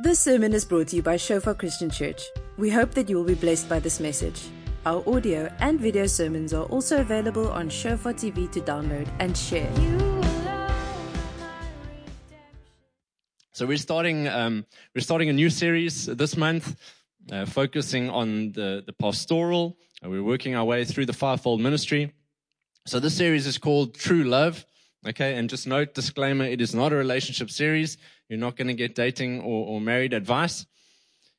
This sermon is brought to you by Shofar Christian Church. We hope that you will be blessed by this message. Our audio and video sermons are also available on Shofar TV to download and share. So we're starting um, we're starting a new series this month, uh, focusing on the the pastoral. Uh, we're working our way through the fivefold ministry. So this series is called True Love. Okay, and just note disclaimer: it is not a relationship series. You're not going to get dating or, or married advice.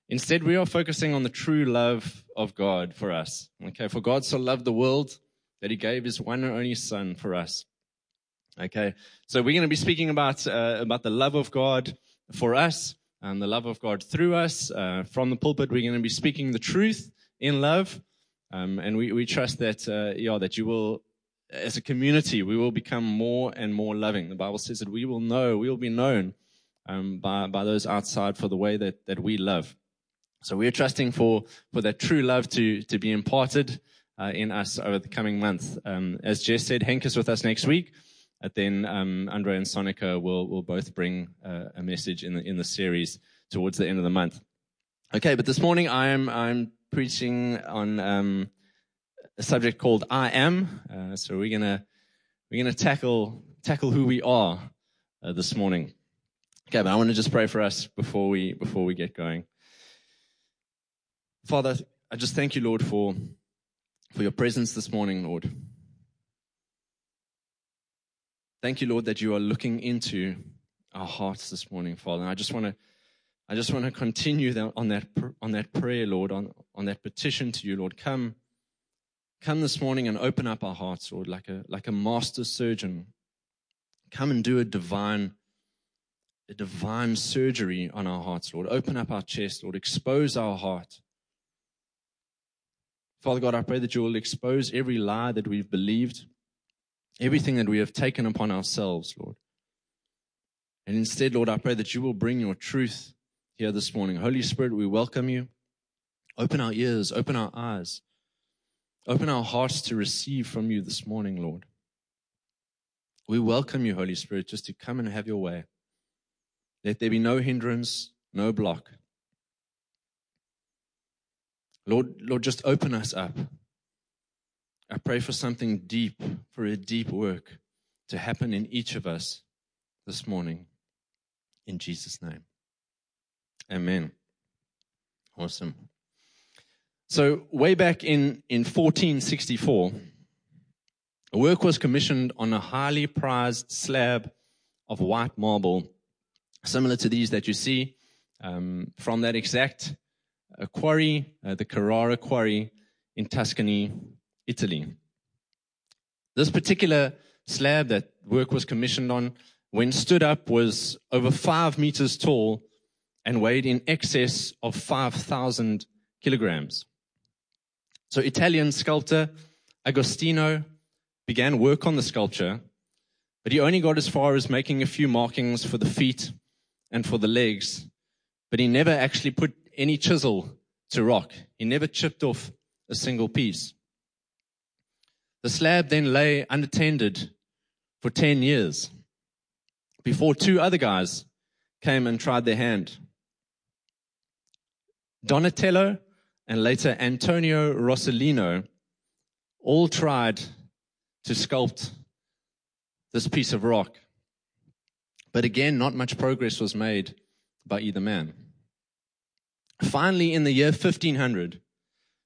Instead, we are focusing on the true love of God for us. Okay, for God so loved the world that He gave His one and only Son for us. Okay, so we're going to be speaking about uh, about the love of God for us and the love of God through us. Uh, from the pulpit, we're going to be speaking the truth in love, um, and we, we trust that uh, yeah that you will, as a community, we will become more and more loving. The Bible says that we will know, we will be known um, by by those outside for the way that that we love. So we're trusting for for that true love to to be imparted uh, in us over the coming month. Um, as Jess said, Hank is with us next week. And then um, Andre and Sonica will will both bring uh, a message in the in the series towards the end of the month. Okay, but this morning I am I'm preaching on um, a subject called I am. Uh, so we're gonna we're gonna tackle tackle who we are uh, this morning. But I want to just pray for us before we before we get going. Father, I just thank you, Lord, for for your presence this morning, Lord. Thank you, Lord, that you are looking into our hearts this morning, Father. And I just want to, I just want to continue that, on that on that prayer, Lord, on on that petition to you, Lord. Come, come this morning and open up our hearts, Lord, like a like a master surgeon. Come and do a divine, a divine surgery on our hearts, Lord. Open up our chest, Lord. Expose our heart. Father God, I pray that you will expose every lie that we've believed everything that we have taken upon ourselves, Lord. And instead, Lord, I pray that you will bring your truth here this morning. Holy Spirit, we welcome you. Open our ears, open our eyes, open our hearts to receive from you this morning, Lord. We welcome you, Holy Spirit, just to come and have your way. Let there be no hindrance, no block. Lord, Lord, just open us up. I pray for something deep, for a deep work to happen in each of us this morning. In Jesus' name. Amen. Awesome. So, way back in, in 1464, a work was commissioned on a highly prized slab of white marble, similar to these that you see um, from that exact uh, quarry, uh, the Carrara quarry in Tuscany, Italy. This particular slab that work was commissioned on, when stood up, was over five meters tall and weighed in excess of 5,000 kilograms. So Italian sculptor Agostino began work on the sculpture, but he only got as far as making a few markings for the feet and for the legs, but he never actually put any chisel to rock. He never chipped off a single piece. The slab then lay unattended for 10 years before two other guys came and tried their hand. Donatello and later Antonio Rossellino all tried to sculpt this piece of rock. But again, not much progress was made by either man. Finally, in the year 1500,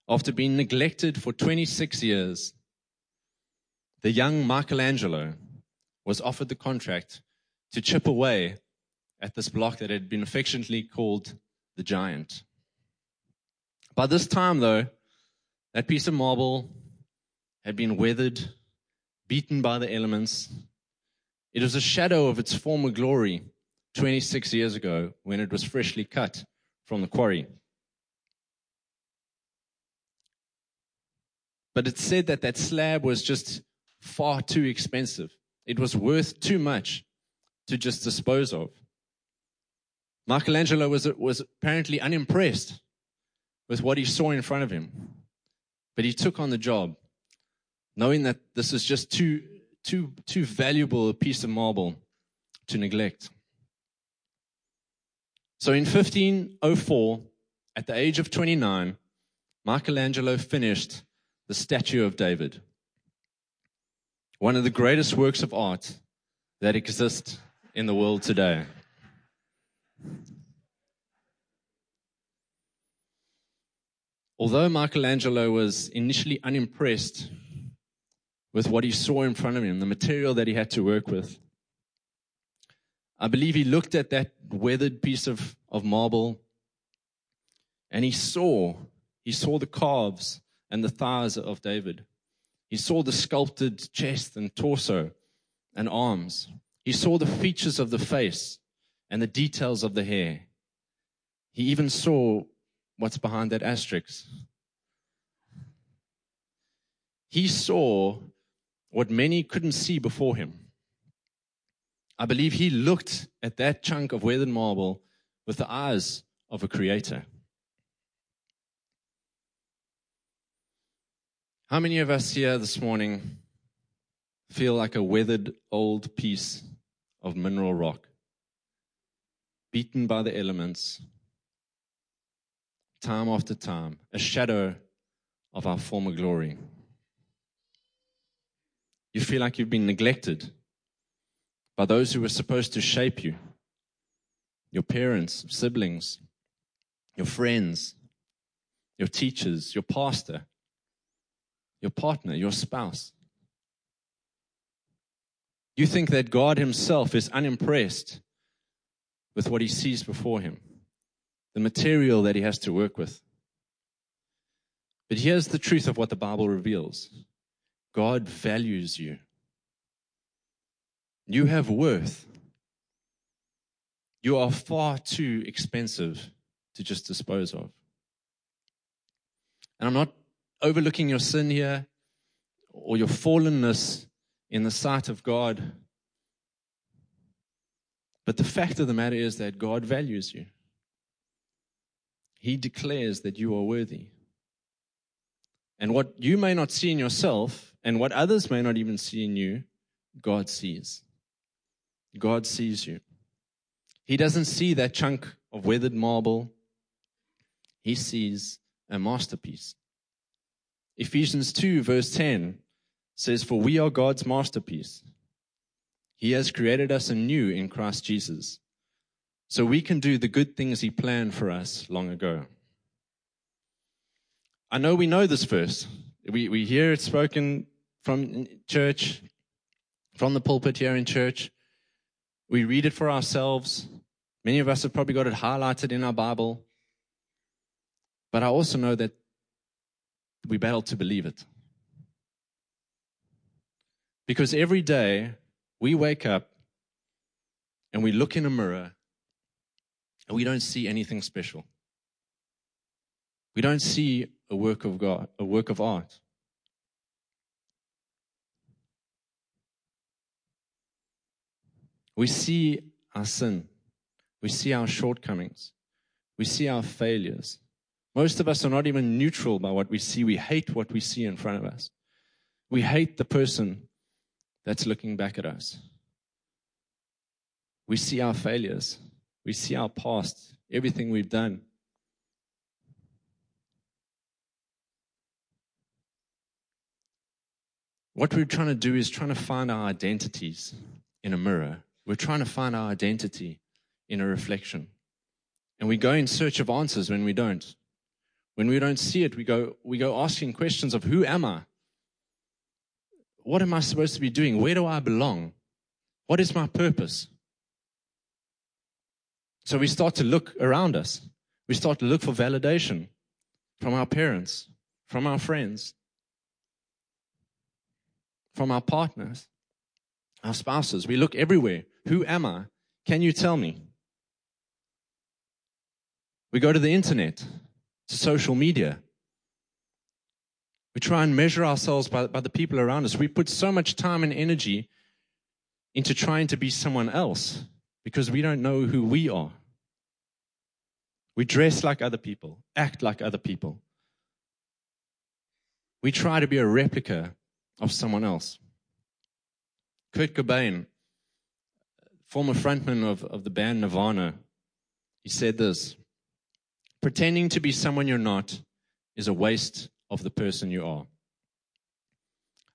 after being neglected for 26 years, the young Michelangelo was offered the contract to chip away at this block that had been affectionately called the giant. By this time, though, that piece of marble had been weathered, beaten by the elements. It was a shadow of its former glory 26 years ago when it was freshly cut from the quarry. But it said that that slab was just far too expensive. It was worth too much to just dispose of. Michelangelo was, was apparently unimpressed with what he saw in front of him, but he took on the job, knowing that this is just too, too, too valuable a piece of marble to neglect. So in 1504, at the age of 29, Michelangelo finished the statue of David, one of the greatest works of art that exist in the world today. Although Michelangelo was initially unimpressed with what he saw in front of him, the material that he had to work with, I believe he looked at that weathered piece of, of marble and he saw, he saw the calves and the thighs of David. He saw the sculpted chest and torso and arms. He saw the features of the face and the details of the hair. He even saw what's behind that asterisk. He saw what many couldn't see before him. I believe he looked at that chunk of weathered marble with the eyes of a creator. How many of us here this morning feel like a weathered old piece of mineral rock, beaten by the elements, time after time, a shadow of our former glory? You feel like you've been neglected by those who were supposed to shape you your parents, siblings, your friends, your teachers, your pastor, your partner, your spouse. You think that God Himself is unimpressed with what He sees before Him, the material that He has to work with. But here's the truth of what the Bible reveals God values you. You have worth. You are far too expensive to just dispose of. And I'm not overlooking your sin here or your fallenness in the sight of God. But the fact of the matter is that God values you. He declares that you are worthy. And what you may not see in yourself, and what others may not even see in you, God sees. God sees you. He doesn't see that chunk of weathered marble, he sees a masterpiece. Ephesians 2, verse 10 says, For we are God's masterpiece. He has created us anew in Christ Jesus, so we can do the good things He planned for us long ago. I know we know this verse. We, we hear it spoken from church, from the pulpit here in church. We read it for ourselves. Many of us have probably got it highlighted in our Bible. But I also know that we battle to believe it. Because every day we wake up and we look in a mirror and we don't see anything special. We don't see a work of God, a work of art. We see our sin. We see our shortcomings. We see our failures. Most of us are not even neutral by what we see. We hate what we see in front of us. We hate the person that's looking back at us. We see our failures. We see our past, everything we've done. What we're trying to do is trying to find our identities in a mirror we're trying to find our identity in a reflection. And we go in search of answers when we don't. When we don't see it, we go, we go asking questions of who am I? What am I supposed to be doing? Where do I belong? What is my purpose? So we start to look around us. We start to look for validation from our parents, from our friends, from our partners our spouses. We look everywhere. Who am I? Can you tell me? We go to the internet, to social media. We try and measure ourselves by, by the people around us. We put so much time and energy into trying to be someone else because we don't know who we are. We dress like other people, act like other people. We try to be a replica of someone else. Kurt Cobain, former frontman of, of the band Nirvana, He said this Pretending to be someone you're not is a waste of the person you are.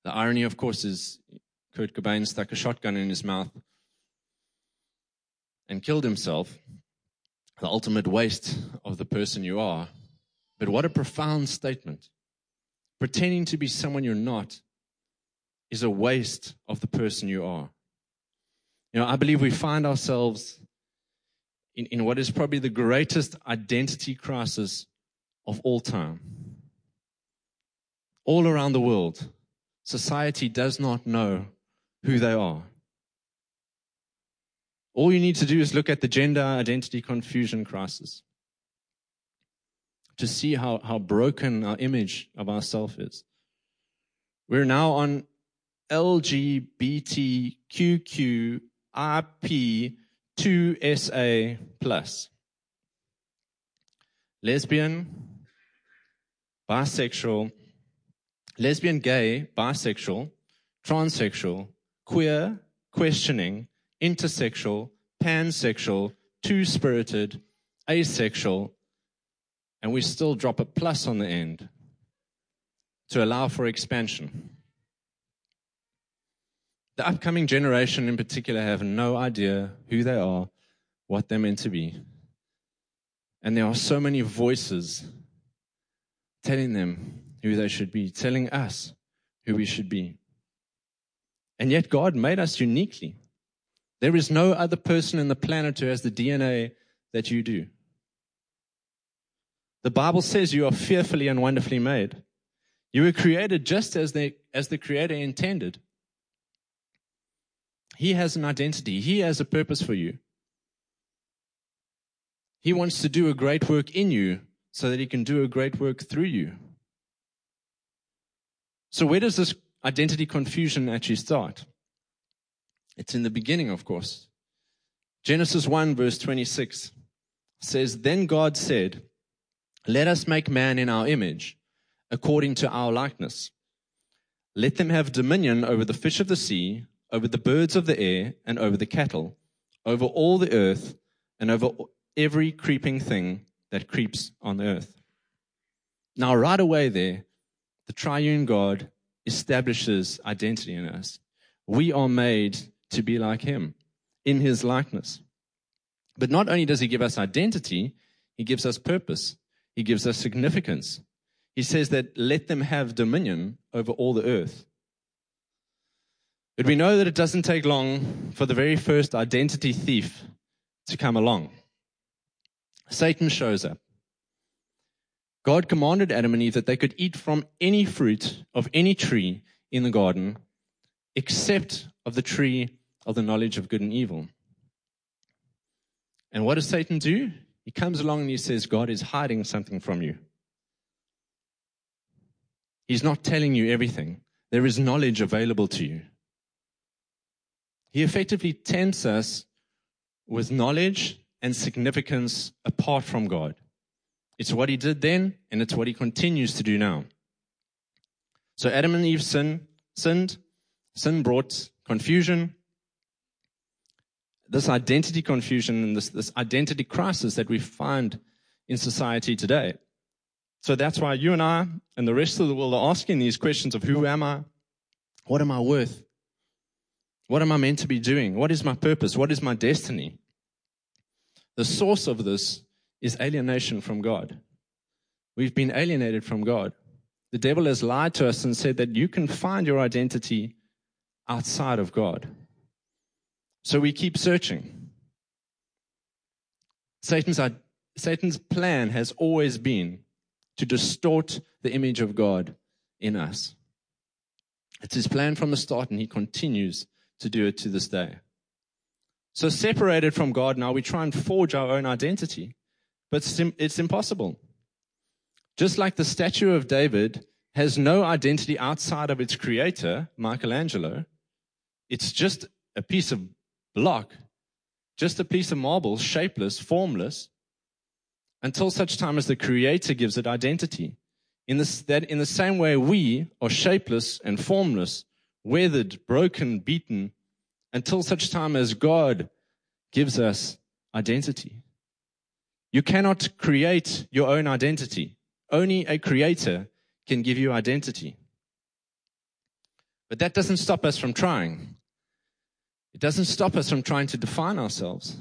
The irony, of course, is Kurt Cobain stuck a shotgun in his mouth and killed himself. The ultimate waste of the person you are. But what a profound statement. Pretending to be someone you're not is a waste of the person you are. You know, I believe we find ourselves in, in what is probably the greatest identity crisis of all time. All around the world, society does not know who they are. All you need to do is look at the gender identity confusion crisis to see how, how broken our image of ourselves is. We're now on LGBTQQIP2SA plus. Lesbian, bisexual, lesbian, gay, bisexual, transsexual, queer, questioning, intersexual, pansexual, two spirited, asexual, and we still drop a plus on the end to allow for expansion. The upcoming generation in particular have no idea who they are, what they're meant to be. And there are so many voices telling them who they should be, telling us who we should be. And yet, God made us uniquely. There is no other person in the planet who has the DNA that you do. The Bible says you are fearfully and wonderfully made. You were created just as the, as the Creator intended. He has an identity, He has a purpose for you. He wants to do a great work in you so that He can do a great work through you. So, where does this identity confusion actually start? It's in the beginning, of course. Genesis 1, verse 26 says, Then God said, Let us make man in our image, according to our likeness. Let them have dominion over the fish of the sea, over the birds of the air, and over the cattle, over all the earth, and over every creeping thing that creeps on the earth. Now, right away there, the triune God establishes identity in us. We are made to be like him in his likeness. But not only does he give us identity, he gives us purpose, he gives us significance. He says that let them have dominion over all the earth. But we know that it doesn't take long for the very first identity thief to come along. Satan shows up. God commanded Adam and Eve that they could eat from any fruit of any tree in the garden except of the tree of the knowledge of good and evil. And what does Satan do? He comes along and he says, God is hiding something from you. He's not telling you everything. There is knowledge available to you. He effectively tempts us with knowledge and significance apart from God. It's what he did then, and it's what he continues to do now. So Adam and Eve sin, sinned. Sin brought confusion. This identity confusion and this, this identity crisis that we find in society today. So that's why you and I and the rest of the world are asking these questions of who am I? What am I worth? What am I meant to be doing? What is my purpose? What is my destiny? The source of this is alienation from God. We've been alienated from God. The devil has lied to us and said that you can find your identity outside of God. So we keep searching. Satan's, Satan's plan has always been to distort the image of God in us. It's his plan from the start, and he continues to do it to this day. So, separated from God now, we try and forge our own identity, but it's impossible. Just like the statue of David has no identity outside of its creator, Michelangelo, it's just a piece of block, just a piece of marble, shapeless, formless, until such time as the creator gives it identity. In, this, that, in the same way, we are shapeless and formless, weathered, broken, beaten, until such time as God gives us identity. You cannot create your own identity. Only a creator can give you identity. But that doesn't stop us from trying. It doesn't stop us from trying to define ourselves.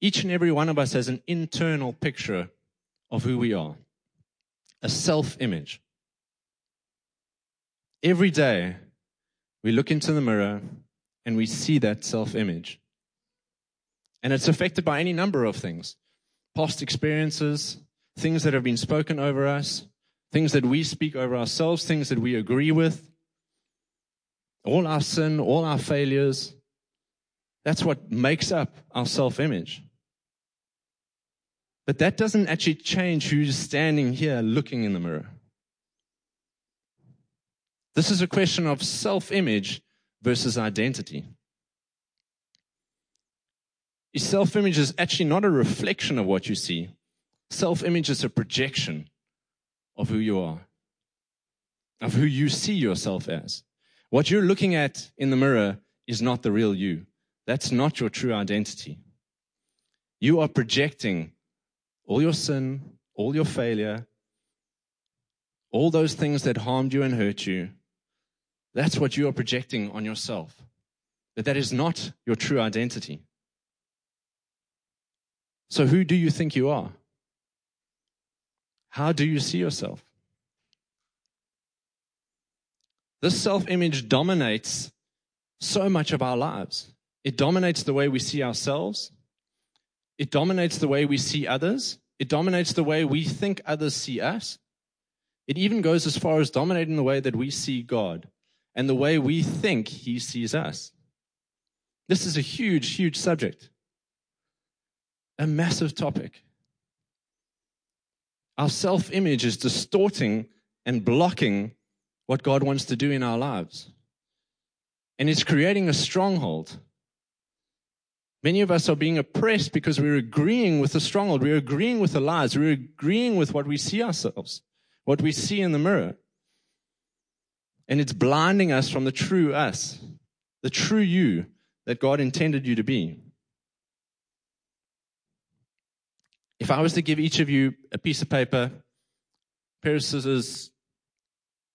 Each and every one of us has an internal picture of who we are, a self image. Every day, we look into the mirror and we see that self image. And it's affected by any number of things past experiences, things that have been spoken over us, things that we speak over ourselves, things that we agree with, all our sin, all our failures. That's what makes up our self image. But that doesn't actually change who's standing here looking in the mirror. This is a question of self image versus identity. Your Self image is actually not a reflection of what you see, self image is a projection of who you are, of who you see yourself as. What you're looking at in the mirror is not the real you. That's not your true identity. You are projecting all your sin, all your failure, all those things that harmed you and hurt you. That's what you are projecting on yourself. But that is not your true identity. So, who do you think you are? How do you see yourself? This self image dominates so much of our lives. It dominates the way we see ourselves. It dominates the way we see others. It dominates the way we think others see us. It even goes as far as dominating the way that we see God and the way we think He sees us. This is a huge, huge subject a massive topic. Our self image is distorting and blocking what God wants to do in our lives. And it's creating a stronghold. Many of us are being oppressed because we're agreeing with the stronghold. We're agreeing with the lies. We're agreeing with what we see ourselves, what we see in the mirror. And it's blinding us from the true us, the true you that God intended you to be. If I was to give each of you a piece of paper, a pair of scissors,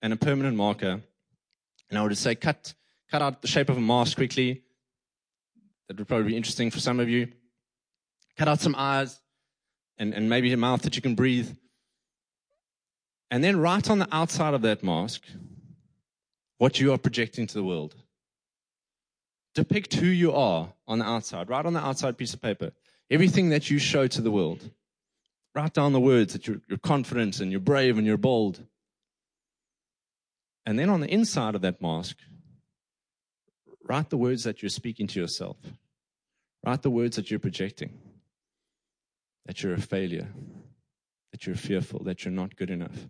and a permanent marker, and I would just say, cut, cut out the shape of a mask quickly. That would probably be interesting for some of you. Cut out some eyes and, and maybe a mouth that you can breathe. And then write on the outside of that mask what you are projecting to the world. Depict who you are on the outside. Write on the outside piece of paper. Everything that you show to the world. Write down the words that you're, you're confident and you're brave and you're bold. And then on the inside of that mask, write the words that you're speaking to yourself. Write the words that you're projecting. That you're a failure. That you're fearful. That you're not good enough.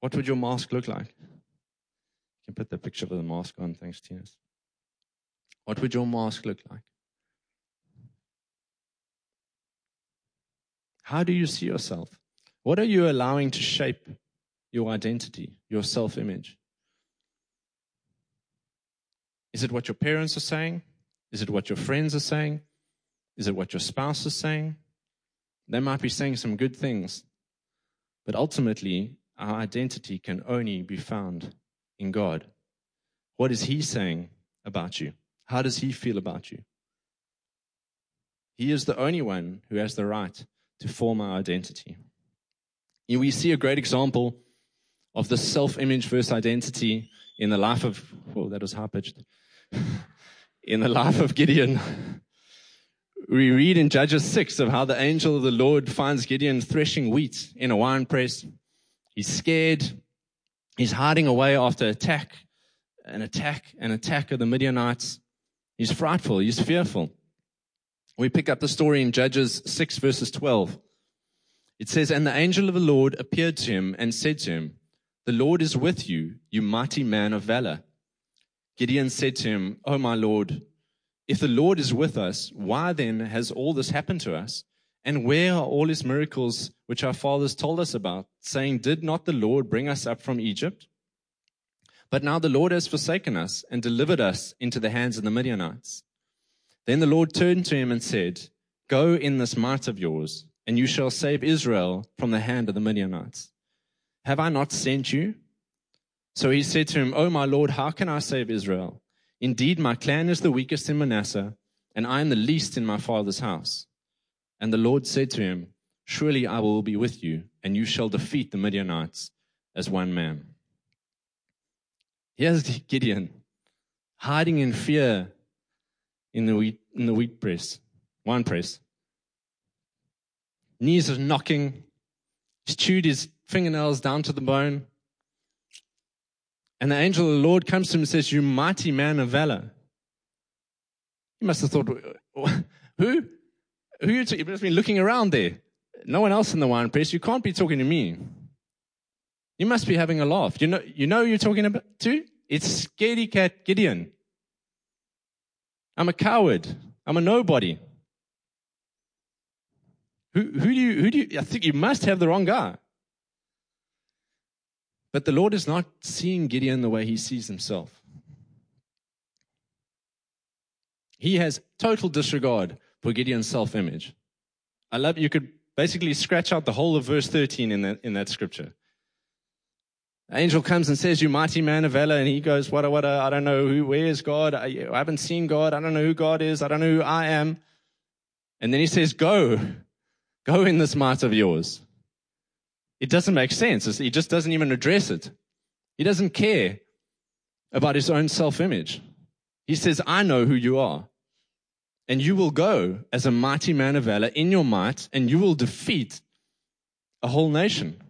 What would your mask look like? You can put the picture of the mask on. Thanks, Tina. What would your mask look like? How do you see yourself? What are you allowing to shape your identity, your self image? Is it what your parents are saying? Is it what your friends are saying? Is it what your spouse is saying? They might be saying some good things, but ultimately, our identity can only be found in God. What is He saying about you? How does he feel about you? He is the only one who has the right to form our identity. And we see a great example of the self image versus identity in the life of, well, that was high pitched. in the life of Gideon. We read in Judges 6 of how the angel of the Lord finds Gideon threshing wheat in a wine press. He's scared. He's hiding away after attack, an attack, an attack of the Midianites. He's frightful. He's fearful. We pick up the story in Judges 6 verses 12. It says, And the angel of the Lord appeared to him and said to him, The Lord is with you, you mighty man of valor. Gideon said to him, Oh my Lord, if the Lord is with us, why then has all this happened to us? And where are all his miracles which our fathers told us about, saying, Did not the Lord bring us up from Egypt? But now the Lord has forsaken us and delivered us into the hands of the Midianites. Then the Lord turned to him and said, Go in this might of yours, and you shall save Israel from the hand of the Midianites. Have I not sent you? So he said to him, O my Lord, how can I save Israel? Indeed, my clan is the weakest in Manasseh, and I am the least in my father's house. And the Lord said to him, Surely I will be with you, and you shall defeat the Midianites as one man. Here's Gideon hiding in fear in the wheat, in the wheat press, wine press. Knees are knocking. He's chewed his fingernails down to the bone. And the angel of the Lord comes to him and says, You mighty man of valor. He must have thought, Who? Who you? T-? He must have been looking around there. No one else in the wine press. You can't be talking to me. You must be having a laugh. You know, you know you're talking about to? It's scaredy cat Gideon. I'm a coward. I'm a nobody. Who, who do you, who do you, I think you must have the wrong guy. But the Lord is not seeing Gideon the way he sees himself. He has total disregard for Gideon's self image. I love, you could basically scratch out the whole of verse 13 in that, in that scripture. Angel comes and says, You mighty man of valor. And he goes, What, what, I don't know who, where is God? I, I haven't seen God. I don't know who God is. I don't know who I am. And then he says, Go, go in this might of yours. It doesn't make sense. He just doesn't even address it. He doesn't care about his own self image. He says, I know who you are. And you will go as a mighty man of valor in your might, and you will defeat a whole nation.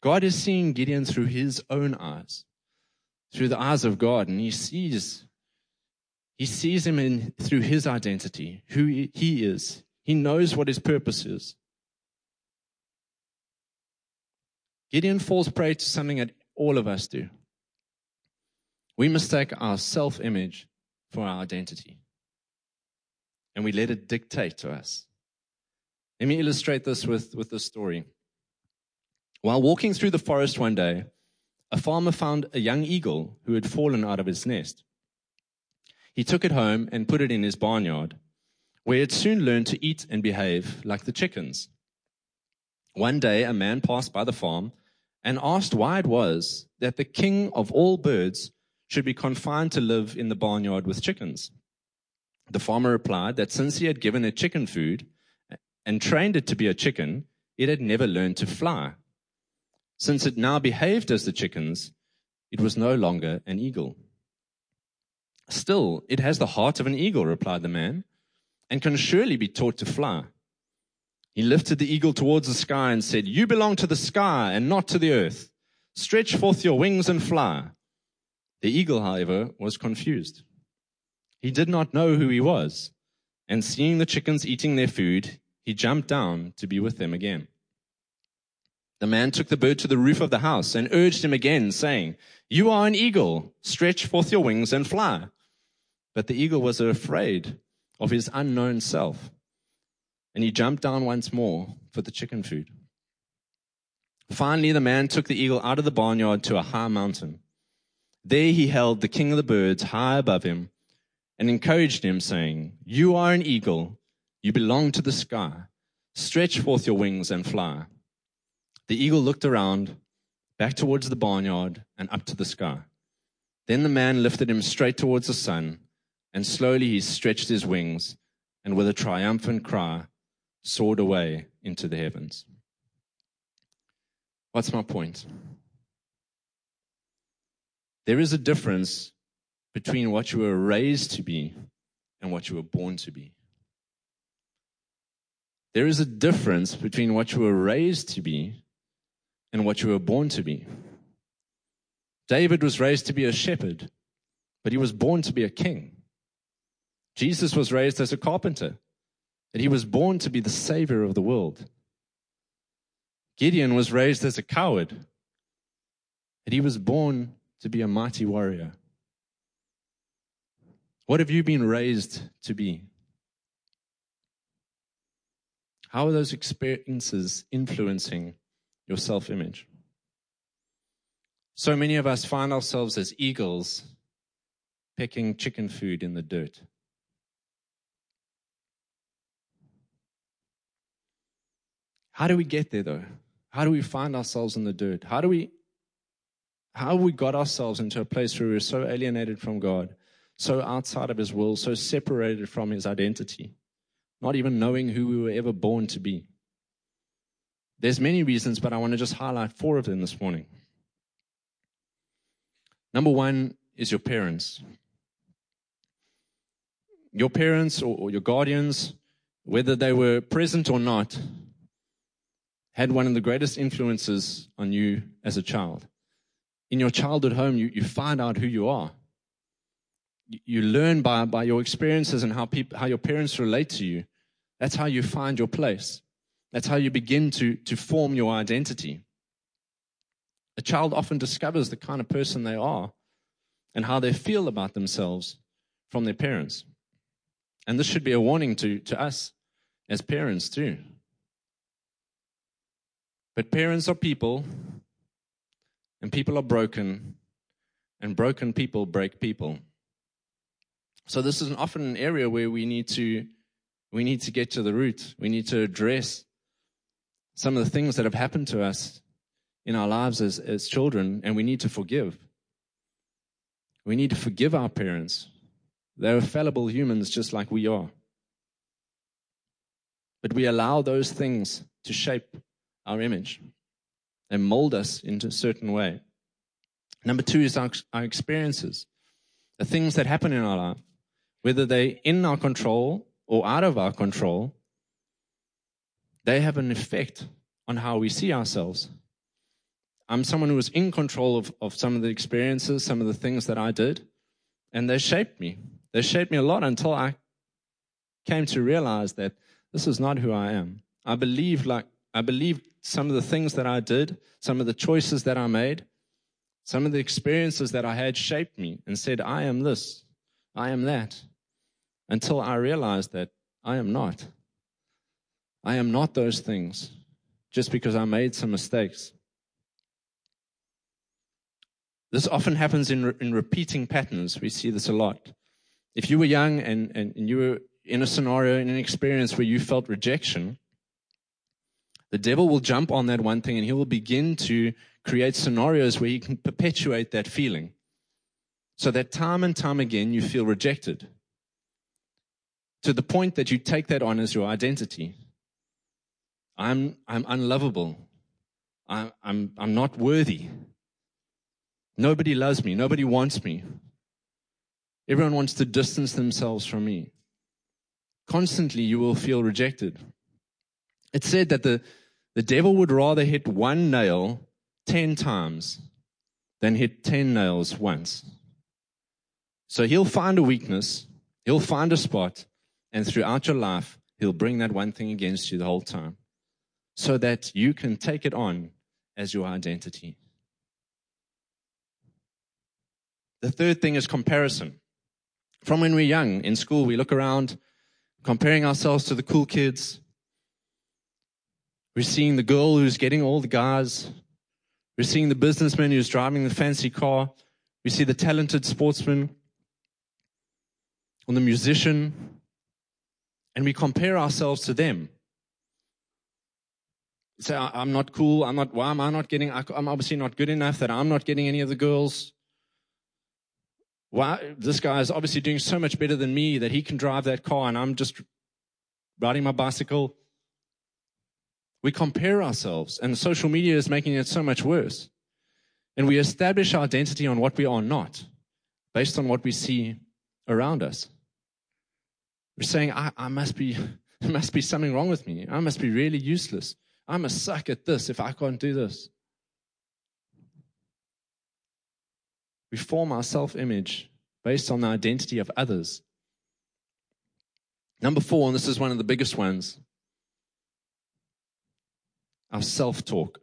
God is seeing Gideon through his own eyes, through the eyes of God, and he sees he sees him in through his identity, who he is. He knows what his purpose is. Gideon falls prey to something that all of us do. We mistake our self image for our identity, and we let it dictate to us. Let me illustrate this with, with this story. While walking through the forest one day, a farmer found a young eagle who had fallen out of his nest. He took it home and put it in his barnyard, where it soon learned to eat and behave like the chickens. One day, a man passed by the farm and asked why it was that the king of all birds should be confined to live in the barnyard with chickens. The farmer replied that since he had given it chicken food and trained it to be a chicken, it had never learned to fly. Since it now behaved as the chickens, it was no longer an eagle. Still, it has the heart of an eagle, replied the man, and can surely be taught to fly. He lifted the eagle towards the sky and said, You belong to the sky and not to the earth. Stretch forth your wings and fly. The eagle, however, was confused. He did not know who he was, and seeing the chickens eating their food, he jumped down to be with them again. The man took the bird to the roof of the house and urged him again, saying, You are an eagle. Stretch forth your wings and fly. But the eagle was afraid of his unknown self, and he jumped down once more for the chicken food. Finally, the man took the eagle out of the barnyard to a high mountain. There he held the king of the birds high above him and encouraged him, saying, You are an eagle. You belong to the sky. Stretch forth your wings and fly. The eagle looked around, back towards the barnyard, and up to the sky. Then the man lifted him straight towards the sun, and slowly he stretched his wings, and with a triumphant cry, soared away into the heavens. What's my point? There is a difference between what you were raised to be and what you were born to be. There is a difference between what you were raised to be and what you were born to be. David was raised to be a shepherd, but he was born to be a king. Jesus was raised as a carpenter, and he was born to be the savior of the world. Gideon was raised as a coward, and he was born to be a mighty warrior. What have you been raised to be? How are those experiences influencing your self image. So many of us find ourselves as eagles pecking chicken food in the dirt. How do we get there though? How do we find ourselves in the dirt? How do we how we got ourselves into a place where we're so alienated from God, so outside of his will, so separated from his identity, not even knowing who we were ever born to be? There's many reasons, but I want to just highlight four of them this morning. Number one is your parents. Your parents or, or your guardians, whether they were present or not, had one of the greatest influences on you as a child. In your childhood home, you, you find out who you are. You learn by, by your experiences and how, how your parents relate to you. That's how you find your place. That's how you begin to, to form your identity. A child often discovers the kind of person they are and how they feel about themselves from their parents. And this should be a warning to, to us as parents, too. But parents are people, and people are broken, and broken people break people. So this is often an area where we need to we need to get to the root. We need to address some of the things that have happened to us in our lives as, as children, and we need to forgive. We need to forgive our parents. They're fallible humans just like we are. But we allow those things to shape our image and mold us into a certain way. Number two is our, our experiences, the things that happen in our life, whether they're in our control or out of our control, they have an effect on how we see ourselves. I'm someone who was in control of, of some of the experiences, some of the things that I did, and they shaped me. They shaped me a lot until I came to realize that this is not who I am. I believe like I believed some of the things that I did, some of the choices that I made, some of the experiences that I had shaped me and said, I am this, I am that, until I realized that I am not. I am not those things just because I made some mistakes. This often happens in, re- in repeating patterns. We see this a lot. If you were young and, and, and you were in a scenario, in an experience where you felt rejection, the devil will jump on that one thing and he will begin to create scenarios where he can perpetuate that feeling. So that time and time again you feel rejected. To the point that you take that on as your identity. I'm, I'm unlovable. I'm, I'm, I'm not worthy. Nobody loves me. Nobody wants me. Everyone wants to distance themselves from me. Constantly, you will feel rejected. It said that the, the devil would rather hit one nail 10 times than hit 10 nails once. So he'll find a weakness, he'll find a spot, and throughout your life, he'll bring that one thing against you the whole time so that you can take it on as your identity. The third thing is comparison. From when we're young in school, we look around comparing ourselves to the cool kids, we're seeing the girl who's getting all the guys. We're seeing the businessman who's driving the fancy car. We see the talented sportsman or the musician. And we compare ourselves to them. Say, I'm not cool. I'm not, why am I not getting, I'm obviously not good enough that I'm not getting any of the girls. Why, this guy is obviously doing so much better than me that he can drive that car and I'm just riding my bicycle. We compare ourselves, and social media is making it so much worse. And we establish our identity on what we are not, based on what we see around us. We're saying, I, I must be, there must be something wrong with me. I must be really useless. I must suck at this if I can't do this. We form our self image based on the identity of others. Number four, and this is one of the biggest ones, our self talk.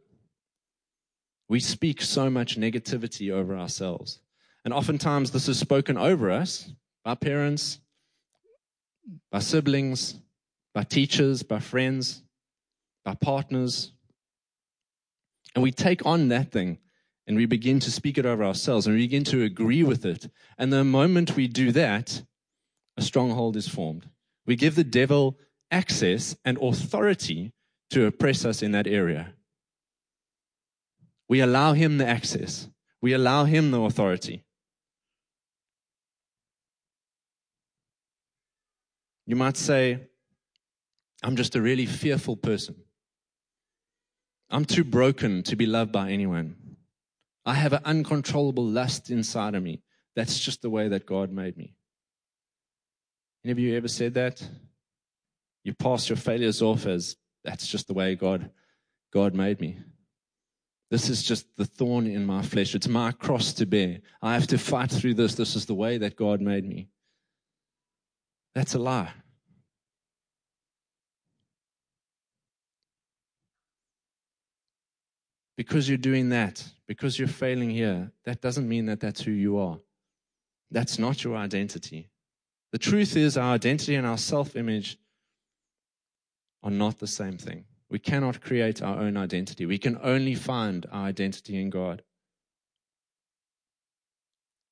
We speak so much negativity over ourselves. And oftentimes, this is spoken over us by parents, by siblings, by teachers, by friends, by partners. And we take on that thing and we begin to speak it over ourselves and we begin to agree with it. And the moment we do that, a stronghold is formed. We give the devil access and authority to oppress us in that area. We allow him the access, we allow him the authority. You might say, I'm just a really fearful person. I'm too broken to be loved by anyone. I have an uncontrollable lust inside of me. That's just the way that God made me. Any of you ever said that? You pass your failures off as that's just the way God God made me. This is just the thorn in my flesh. It's my cross to bear. I have to fight through this. This is the way that God made me. That's a lie. Because you're doing that, because you're failing here, that doesn't mean that that's who you are. That's not your identity. The truth is, our identity and our self image are not the same thing. We cannot create our own identity. We can only find our identity in God.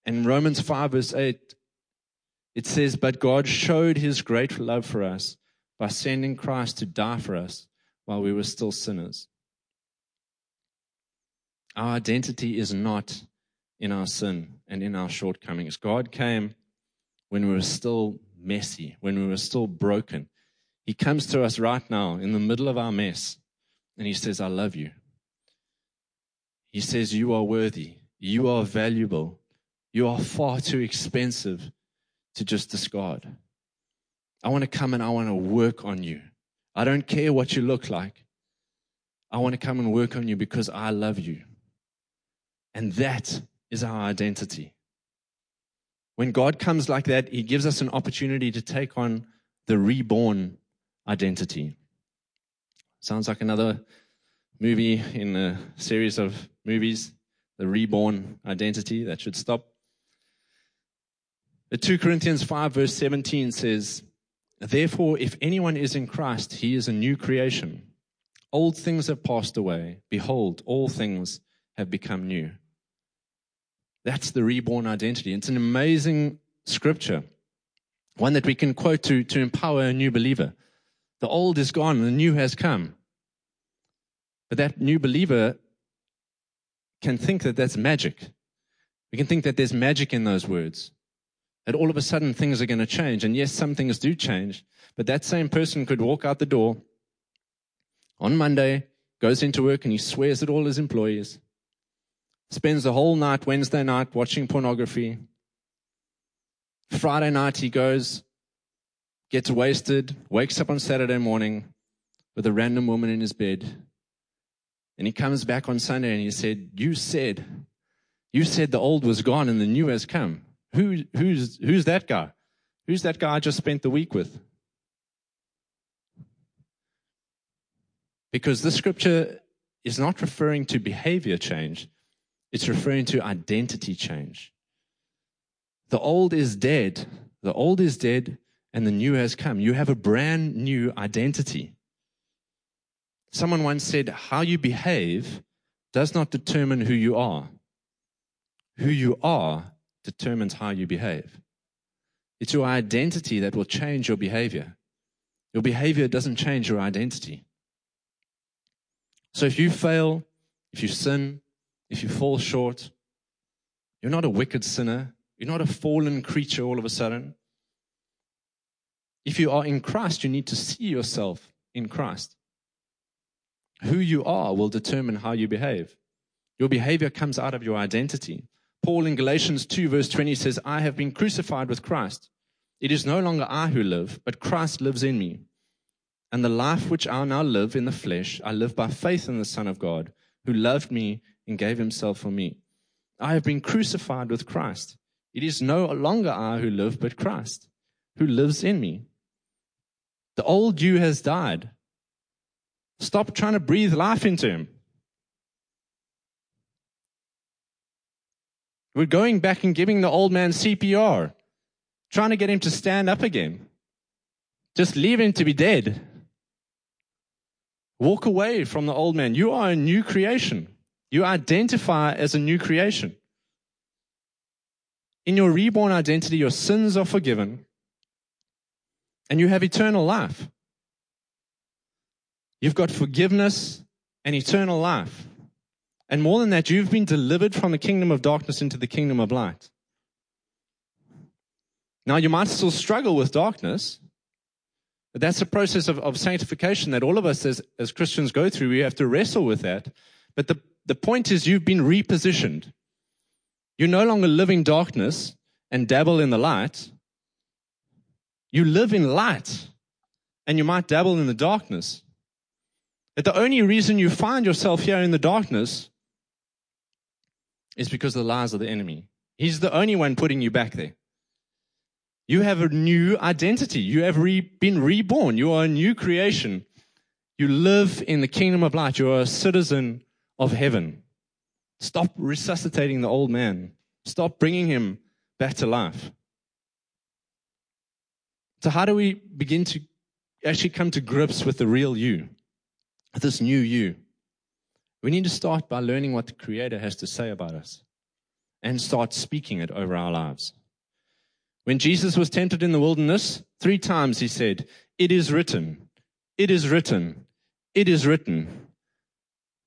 In Romans 5, verse 8, it says, But God showed his great love for us by sending Christ to die for us while we were still sinners. Our identity is not in our sin and in our shortcomings. God came when we were still messy, when we were still broken. He comes to us right now in the middle of our mess and He says, I love you. He says, You are worthy. You are valuable. You are far too expensive to just discard. I want to come and I want to work on you. I don't care what you look like. I want to come and work on you because I love you. And that is our identity. When God comes like that, He gives us an opportunity to take on the reborn identity. Sounds like another movie in a series of movies, The Reborn Identity. That should stop. The 2 Corinthians 5, verse 17 says, Therefore, if anyone is in Christ, he is a new creation. Old things have passed away. Behold, all things have become new. That's the reborn identity. It's an amazing scripture, one that we can quote to, to empower a new believer. The old is gone, and the new has come. But that new believer can think that that's magic. We can think that there's magic in those words. That all of a sudden things are going to change. And yes, some things do change. But that same person could walk out the door on Monday, goes into work, and he swears at all his employees spends the whole night, Wednesday night, watching pornography. Friday night, he goes, gets wasted, wakes up on Saturday morning with a random woman in his bed. And he comes back on Sunday and he said, You said, you said the old was gone and the new has come. Who, who's, who's that guy? Who's that guy I just spent the week with? Because the scripture is not referring to behavior change, it's referring to identity change. The old is dead. The old is dead and the new has come. You have a brand new identity. Someone once said, How you behave does not determine who you are. Who you are determines how you behave. It's your identity that will change your behavior. Your behavior doesn't change your identity. So if you fail, if you sin, if you fall short, you're not a wicked sinner. You're not a fallen creature all of a sudden. If you are in Christ, you need to see yourself in Christ. Who you are will determine how you behave. Your behavior comes out of your identity. Paul in Galatians 2, verse 20 says, I have been crucified with Christ. It is no longer I who live, but Christ lives in me. And the life which I now live in the flesh, I live by faith in the Son of God, who loved me and gave himself for me. I have been crucified with Christ. It is no longer I who live, but Christ who lives in me. The old you has died. Stop trying to breathe life into him. We're going back and giving the old man CPR, trying to get him to stand up again. Just leave him to be dead. Walk away from the old man. You are a new creation. You identify as a new creation. In your reborn identity, your sins are forgiven and you have eternal life. You've got forgiveness and eternal life. And more than that, you've been delivered from the kingdom of darkness into the kingdom of light. Now, you might still struggle with darkness, but that's a process of, of sanctification that all of us as, as Christians go through. We have to wrestle with that. But the, the point is, you've been repositioned. You're no longer live in darkness and dabble in the light. You live in light and you might dabble in the darkness. But the only reason you find yourself here in the darkness is because of the lies of the enemy. He's the only one putting you back there. You have a new identity. You have re- been reborn. You are a new creation. You live in the kingdom of light. You are a citizen of heaven. Stop resuscitating the old man. Stop bringing him back to life. So, how do we begin to actually come to grips with the real you, this new you? We need to start by learning what the Creator has to say about us and start speaking it over our lives. When Jesus was tempted in the wilderness, three times he said, It is written, it is written, it is written.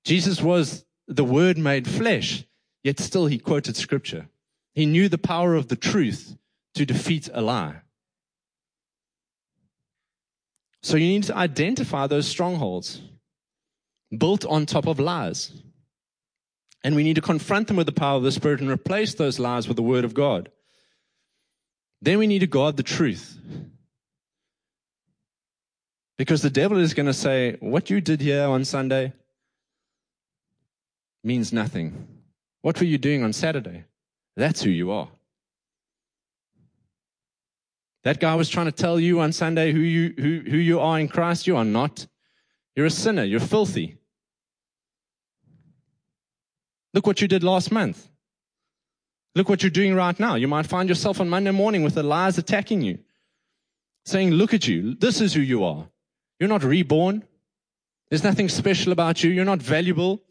Jesus was the Word made flesh, yet still he quoted Scripture. He knew the power of the truth to defeat a lie. So you need to identify those strongholds built on top of lies. And we need to confront them with the power of the Spirit and replace those lies with the Word of God. Then we need to guard the truth. Because the devil is going to say, What you did here on Sunday means nothing. What were you doing on Saturday? That's who you are. That guy was trying to tell you on Sunday who you, who, who you are in Christ. You are not. You're a sinner. You're filthy. Look what you did last month. Look what you're doing right now. You might find yourself on Monday morning with the lies attacking you, saying, Look at you. This is who you are. You're not reborn. There's nothing special about you. You're not valuable.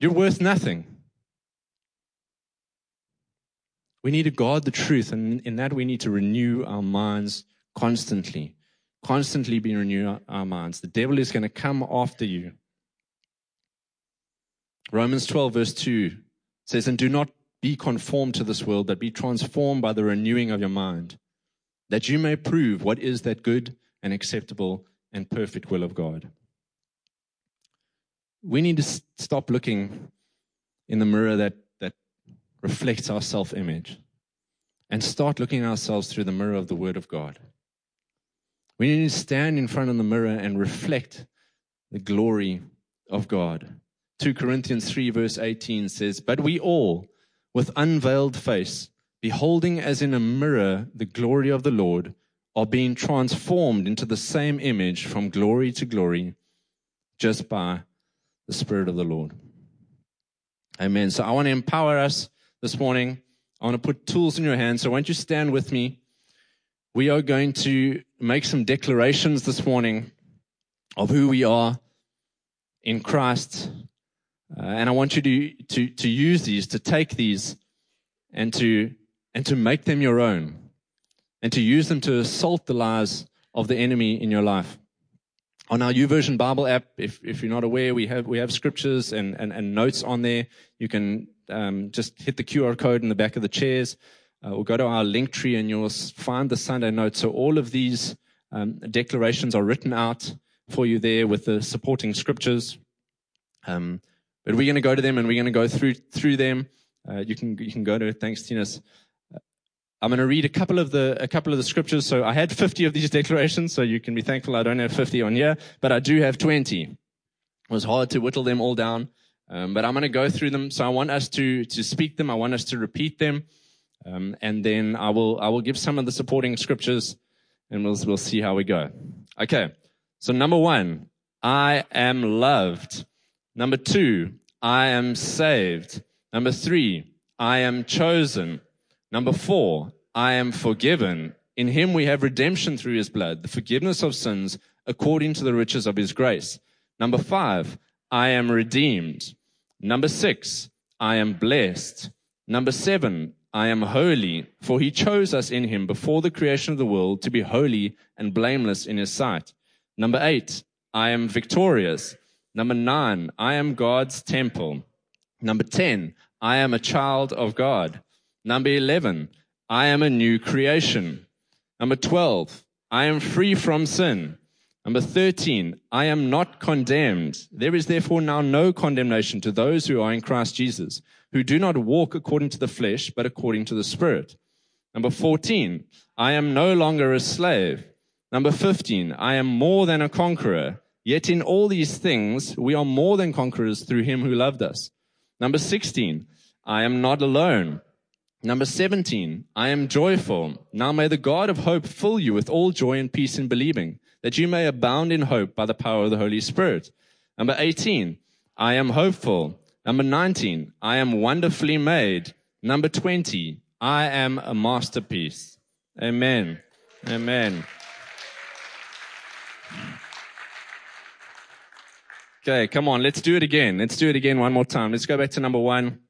You're worth nothing. We need to guard the truth, and in that we need to renew our minds constantly. Constantly be renew our minds. The devil is going to come after you. Romans 12, verse 2 says, And do not be conformed to this world, but be transformed by the renewing of your mind, that you may prove what is that good and acceptable and perfect will of God. We need to stop looking in the mirror that reflects our self image and start looking at ourselves through the mirror of the Word of God. We need to stand in front of the mirror and reflect the glory of God. 2 Corinthians 3, verse 18 says, But we all, with unveiled face, beholding as in a mirror the glory of the Lord, are being transformed into the same image from glory to glory, just by the Spirit of the Lord. Amen. So I want to empower us this morning. I want to put tools in your hands. So won't you stand with me? We are going to make some declarations this morning of who we are in Christ. Uh, and I want you to, to, to use these, to take these and to, and to make them your own and to use them to assault the lies of the enemy in your life. On our YouVersion Bible app, if, if you're not aware, we have, we have scriptures and, and, and notes on there. You can um, just hit the QR code in the back of the chairs uh, or go to our link tree and you'll find the Sunday notes. So all of these um, declarations are written out for you there with the supporting scriptures. Um, but we're going to go to them and we're going to go through through them. Uh, you can you can go to it. thanks Tinas. I'm going to read a couple of the a couple of the scriptures. So I had 50 of these declarations, so you can be thankful I don't have 50 on here, but I do have 20. It was hard to whittle them all down, um, but I'm going to go through them. So I want us to to speak them. I want us to repeat them, um, and then I will I will give some of the supporting scriptures, and we'll we'll see how we go. Okay. So number one, I am loved. Number two, I am saved. Number three, I am chosen. Number four, I am forgiven. In him we have redemption through his blood, the forgiveness of sins according to the riches of his grace. Number five, I am redeemed. Number six, I am blessed. Number seven, I am holy, for he chose us in him before the creation of the world to be holy and blameless in his sight. Number eight, I am victorious. Number nine, I am God's temple. Number 10, I am a child of God. Number 11, I am a new creation. Number 12, I am free from sin. Number 13, I am not condemned. There is therefore now no condemnation to those who are in Christ Jesus, who do not walk according to the flesh, but according to the Spirit. Number 14, I am no longer a slave. Number 15, I am more than a conqueror. Yet in all these things, we are more than conquerors through him who loved us. Number 16, I am not alone. Number 17, I am joyful. Now may the God of hope fill you with all joy and peace in believing that you may abound in hope by the power of the Holy Spirit. Number 18, I am hopeful. Number 19, I am wonderfully made. Number 20, I am a masterpiece. Amen. Amen. Okay, come on, let's do it again. Let's do it again one more time. Let's go back to number one.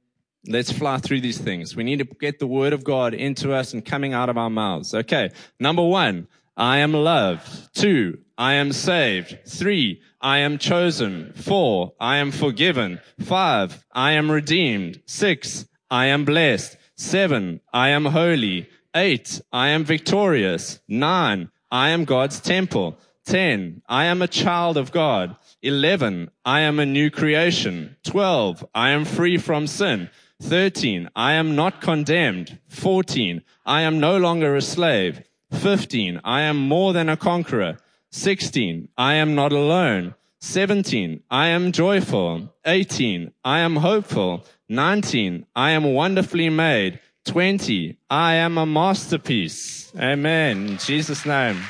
Let's fly through these things. We need to get the word of God into us and coming out of our mouths. Okay. Number one, I am loved. Two, I am saved. Three, I am chosen. Four, I am forgiven. Five, I am redeemed. Six, I am blessed. Seven, I am holy. Eight, I am victorious. Nine, I am God's temple. Ten, I am a child of God. Eleven, I am a new creation. Twelve, I am free from sin. 13, I am not condemned. 14, I am no longer a slave. 15, I am more than a conqueror. 16, I am not alone. 17, I am joyful. 18, I am hopeful. 19, I am wonderfully made. 20, I am a masterpiece. Amen. In Jesus' name.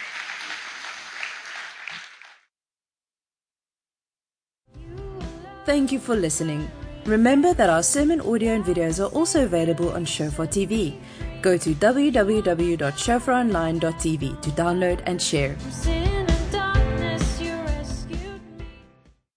Thank you for listening. Remember that our sermon audio and videos are also available on Shofar TV. Go to www.shofaronline.tv to download and share.